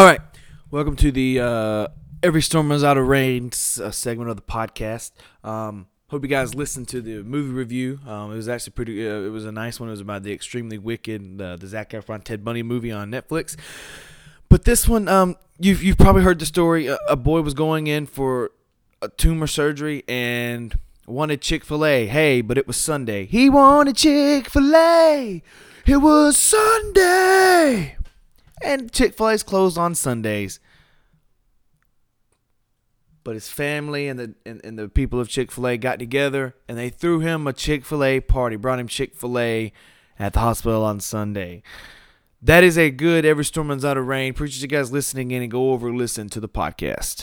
All right, welcome to the uh, Every Storm Is Out of Rain uh, segment of the podcast. Um, hope you guys listened to the movie review. Um, it was actually pretty. Uh, it was a nice one. It was about the extremely wicked, uh, the Zac Efron Ted Bundy movie on Netflix. But this one, um, you've you've probably heard the story. A, a boy was going in for a tumor surgery and wanted Chick Fil A. Hey, but it was Sunday. He wanted Chick Fil A. It was Sunday and Chick fil A's closed on Sundays. But his family and the and, and the people of Chick fil A got together and they threw him a Chick fil A party, brought him Chick fil A at the hospital on Sunday. That is a good Every Storm Runs Out of Rain. Appreciate you guys listening in and go over listen to the podcast.